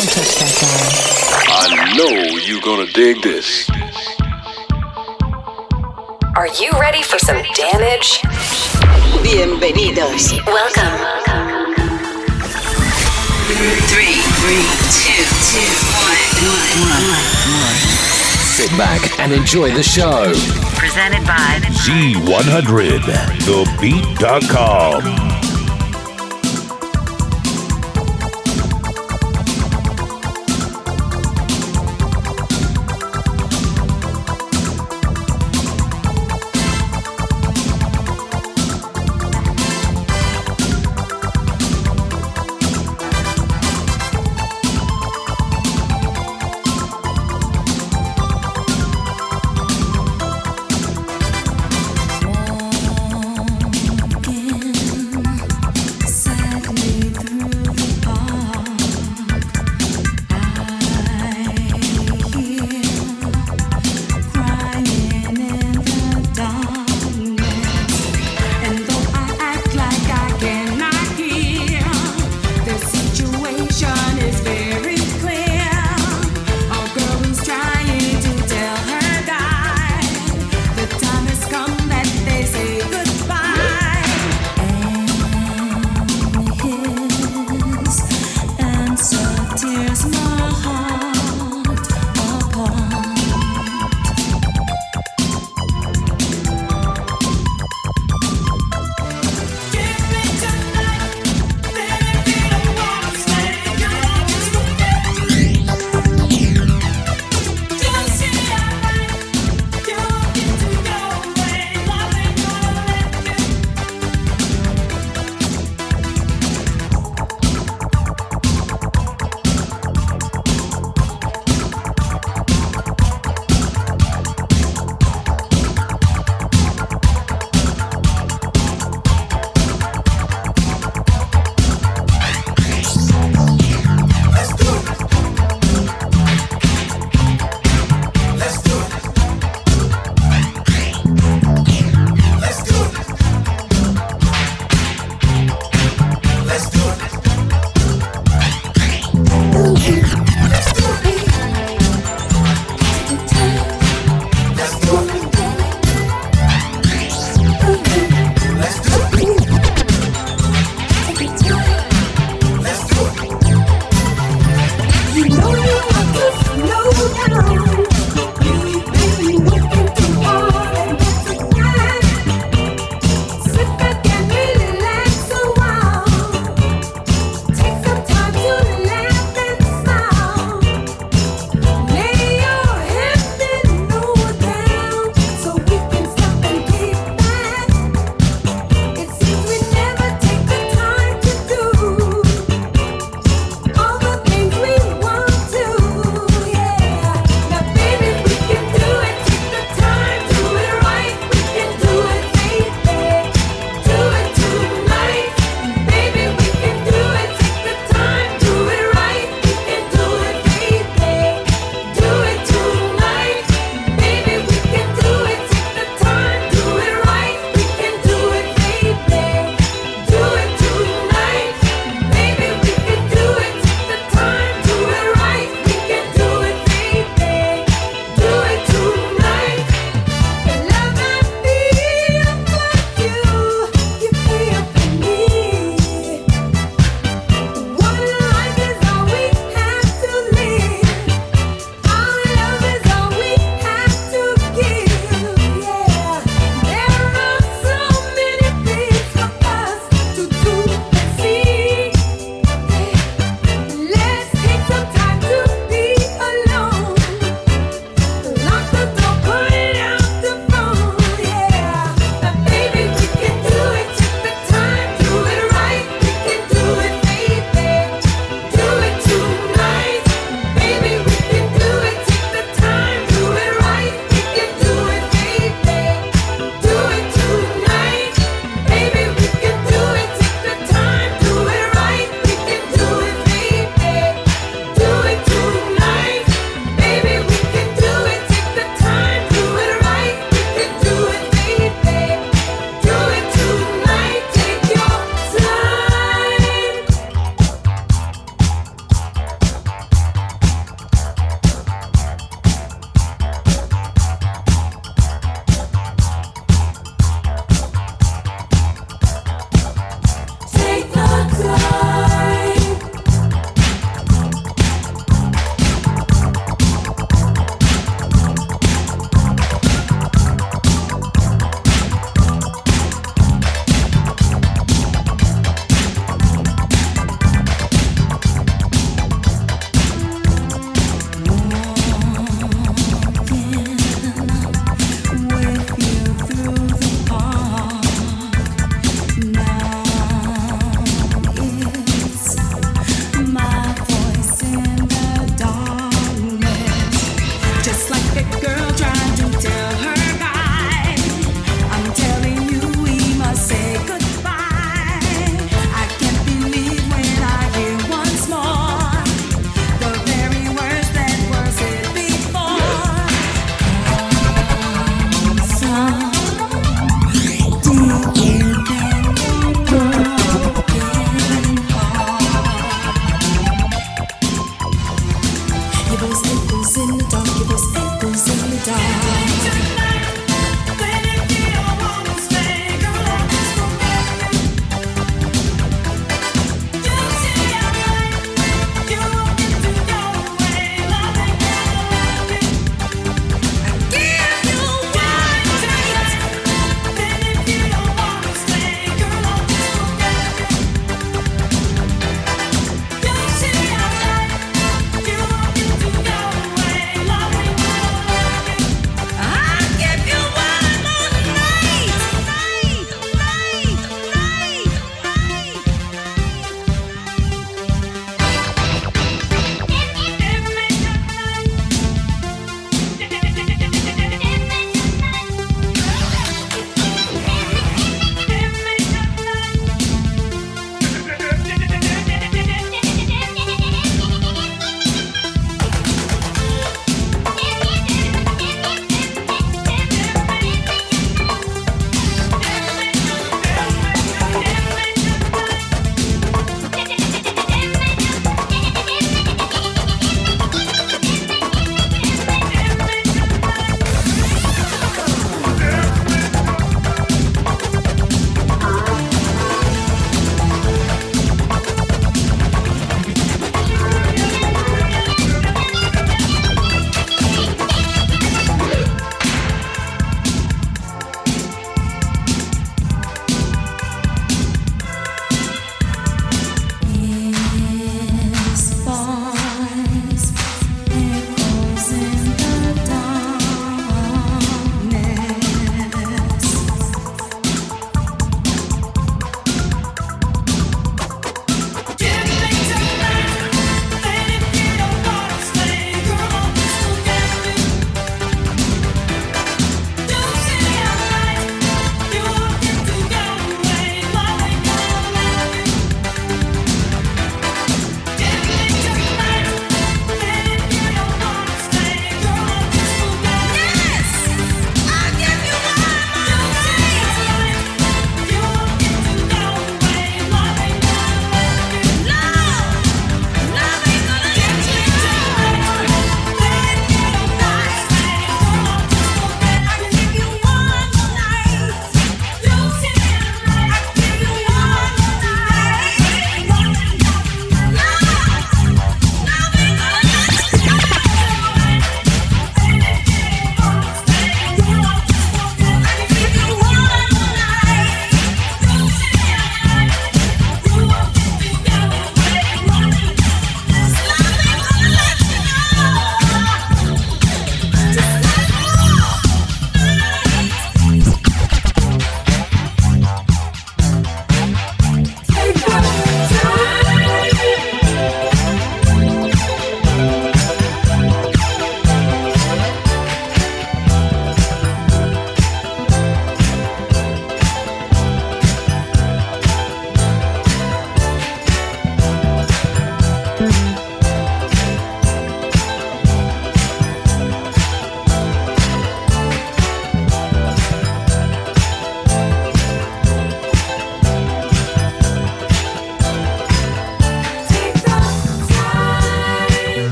Don't touch that dial. I know you're gonna dig this. Are you ready for some damage? Bienvenidos. Welcome. Three, three, two, two, one, one, one. Sit back and enjoy the show. Presented by Z100, TheBeat.com.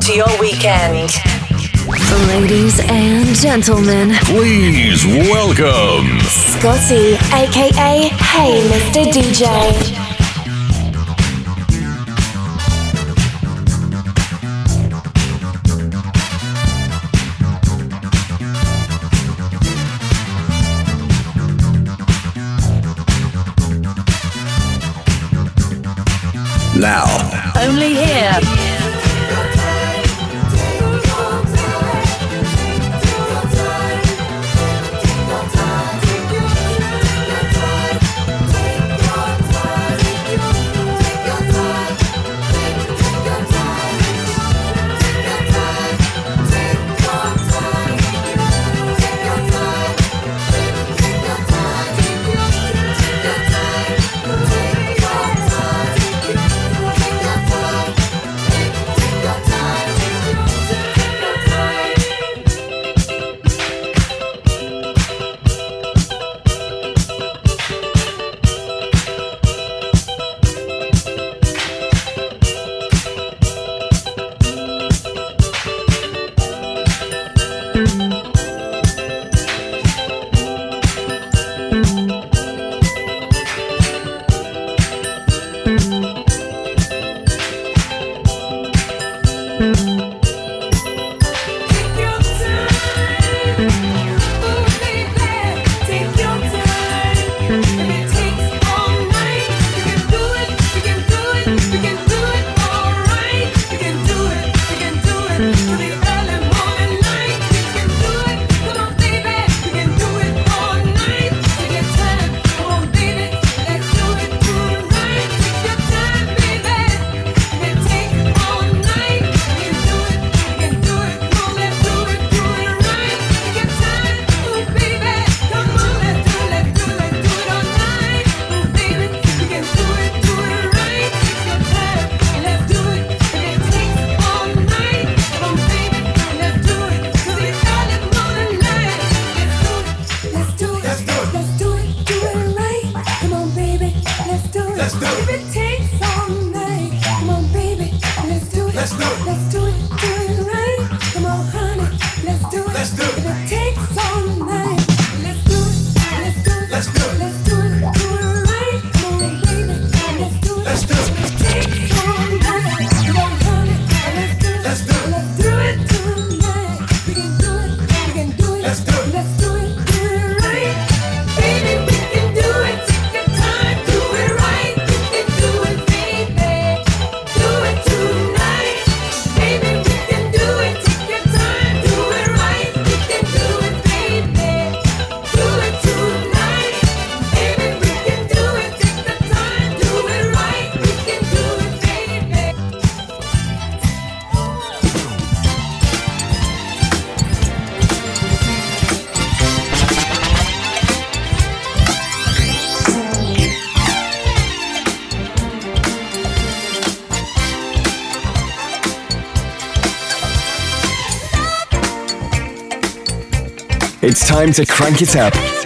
to your weekend. Ladies and gentlemen, Please welcome Scotty, aka Hey Mr. DJ. It's time to crank it up.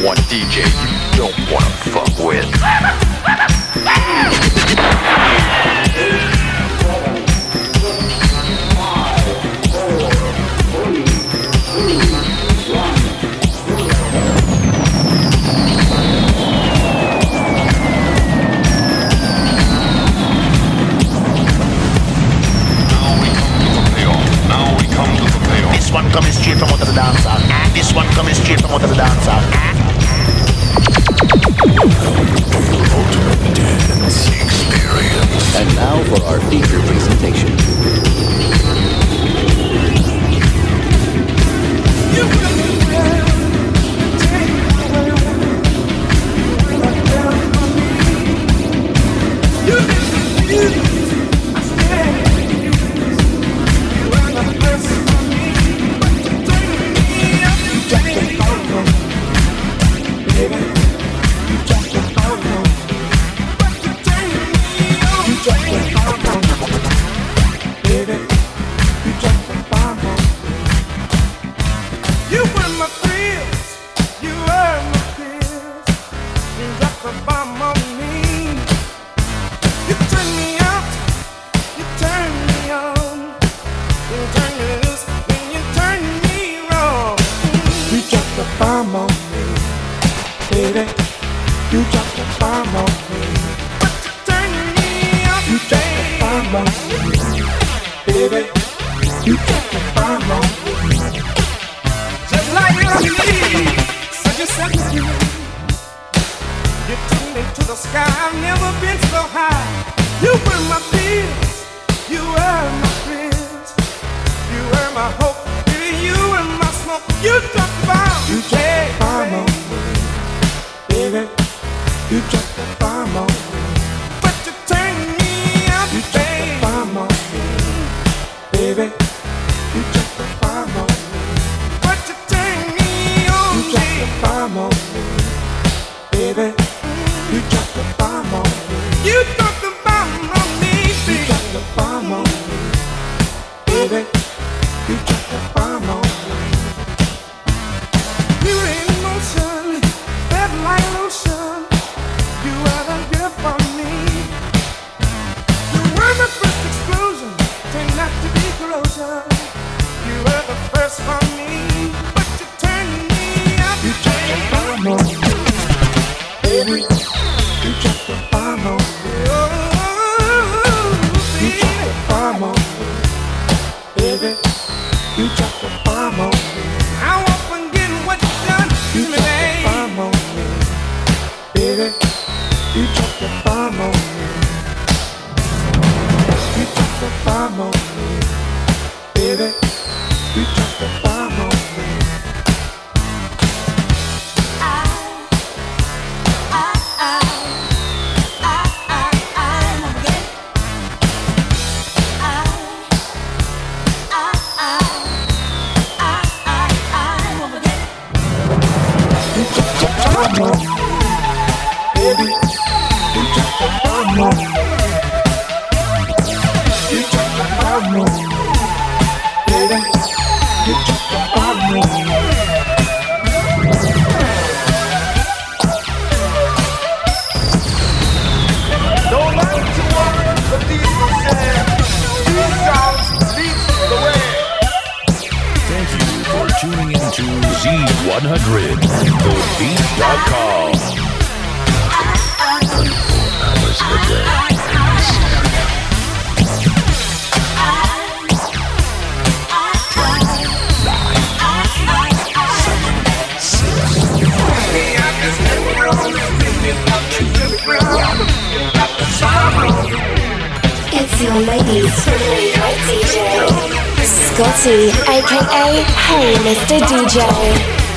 And now for our fuck presentation. aka Hey Mr. DJ.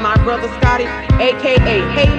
My brother Scotty, aka Hey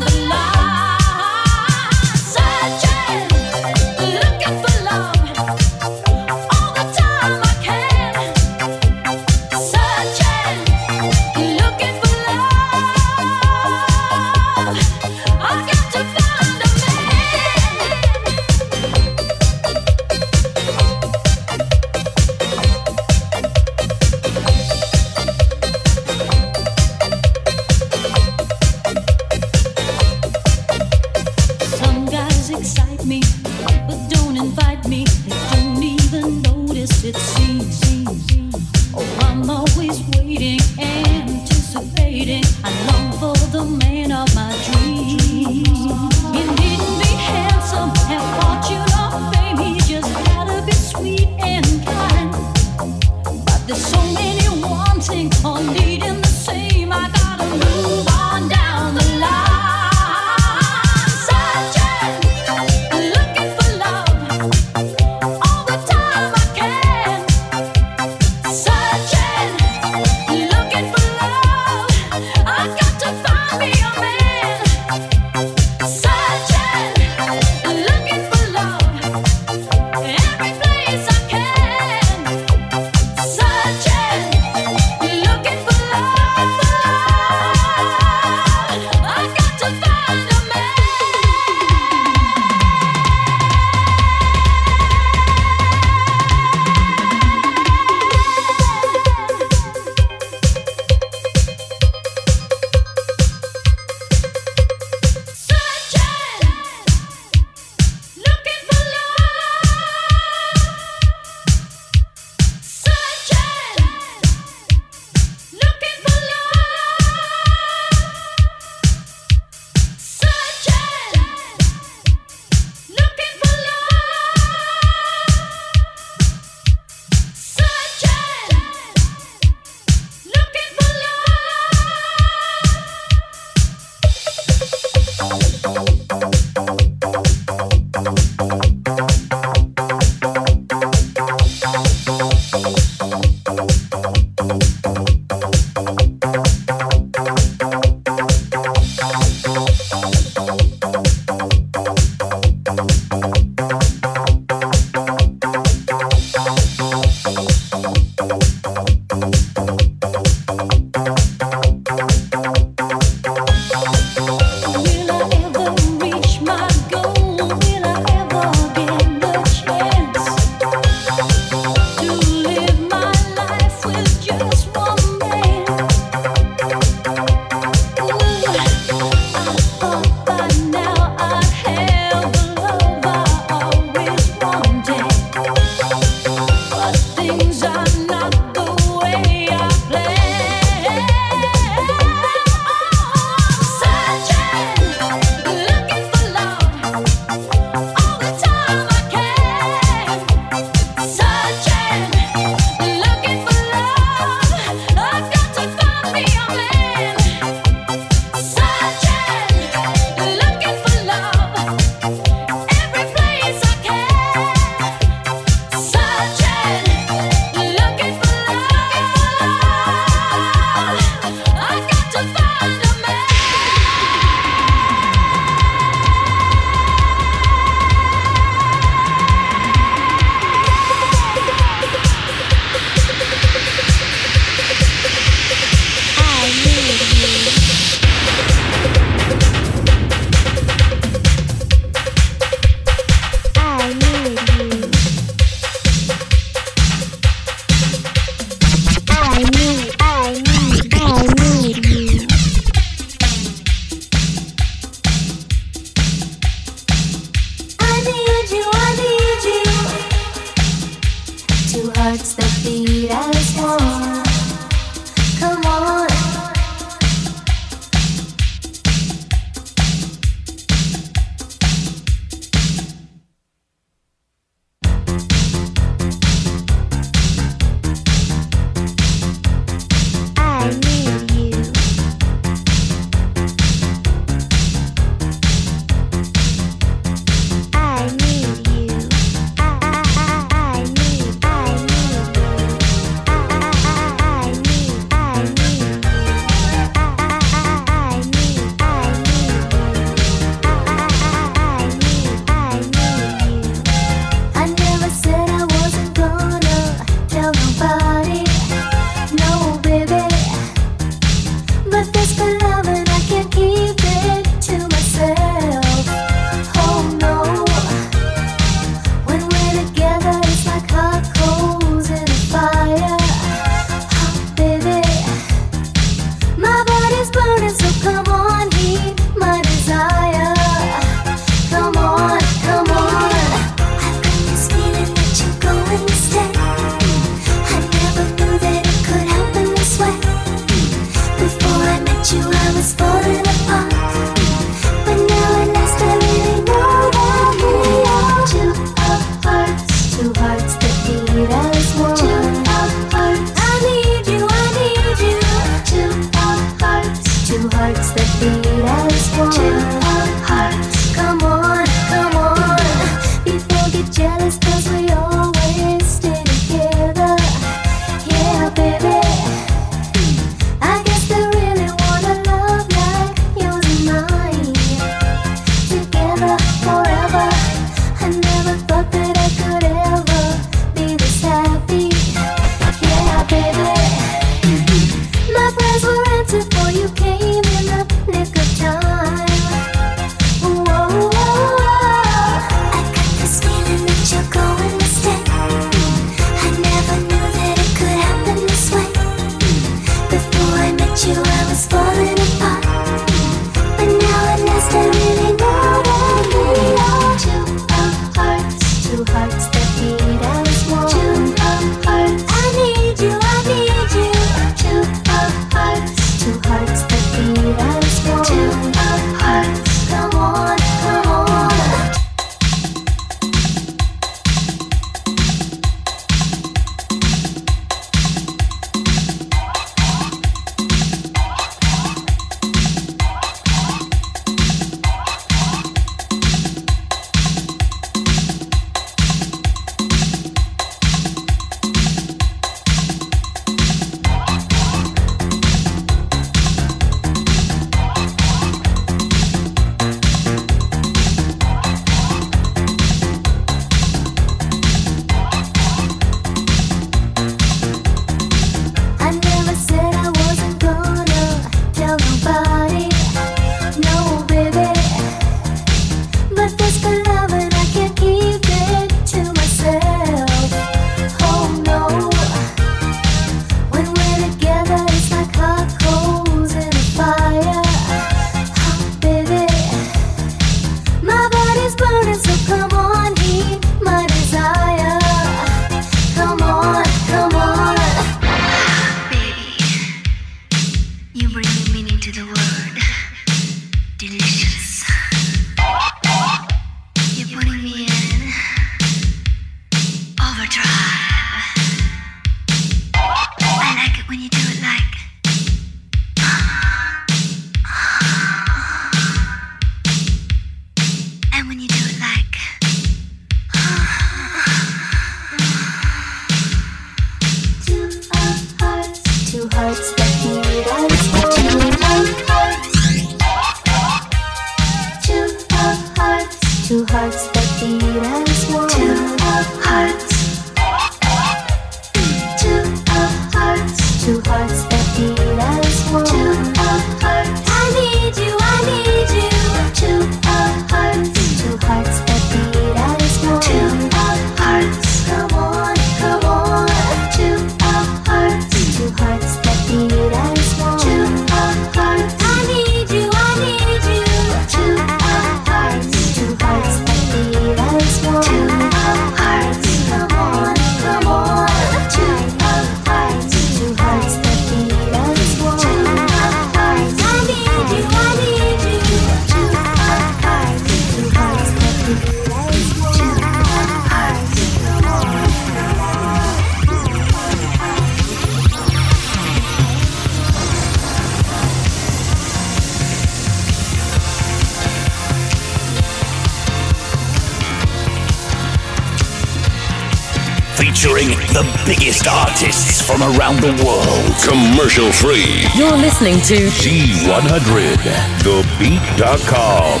to Z100, TheBeat.com.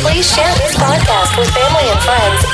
Please share this podcast with family and friends.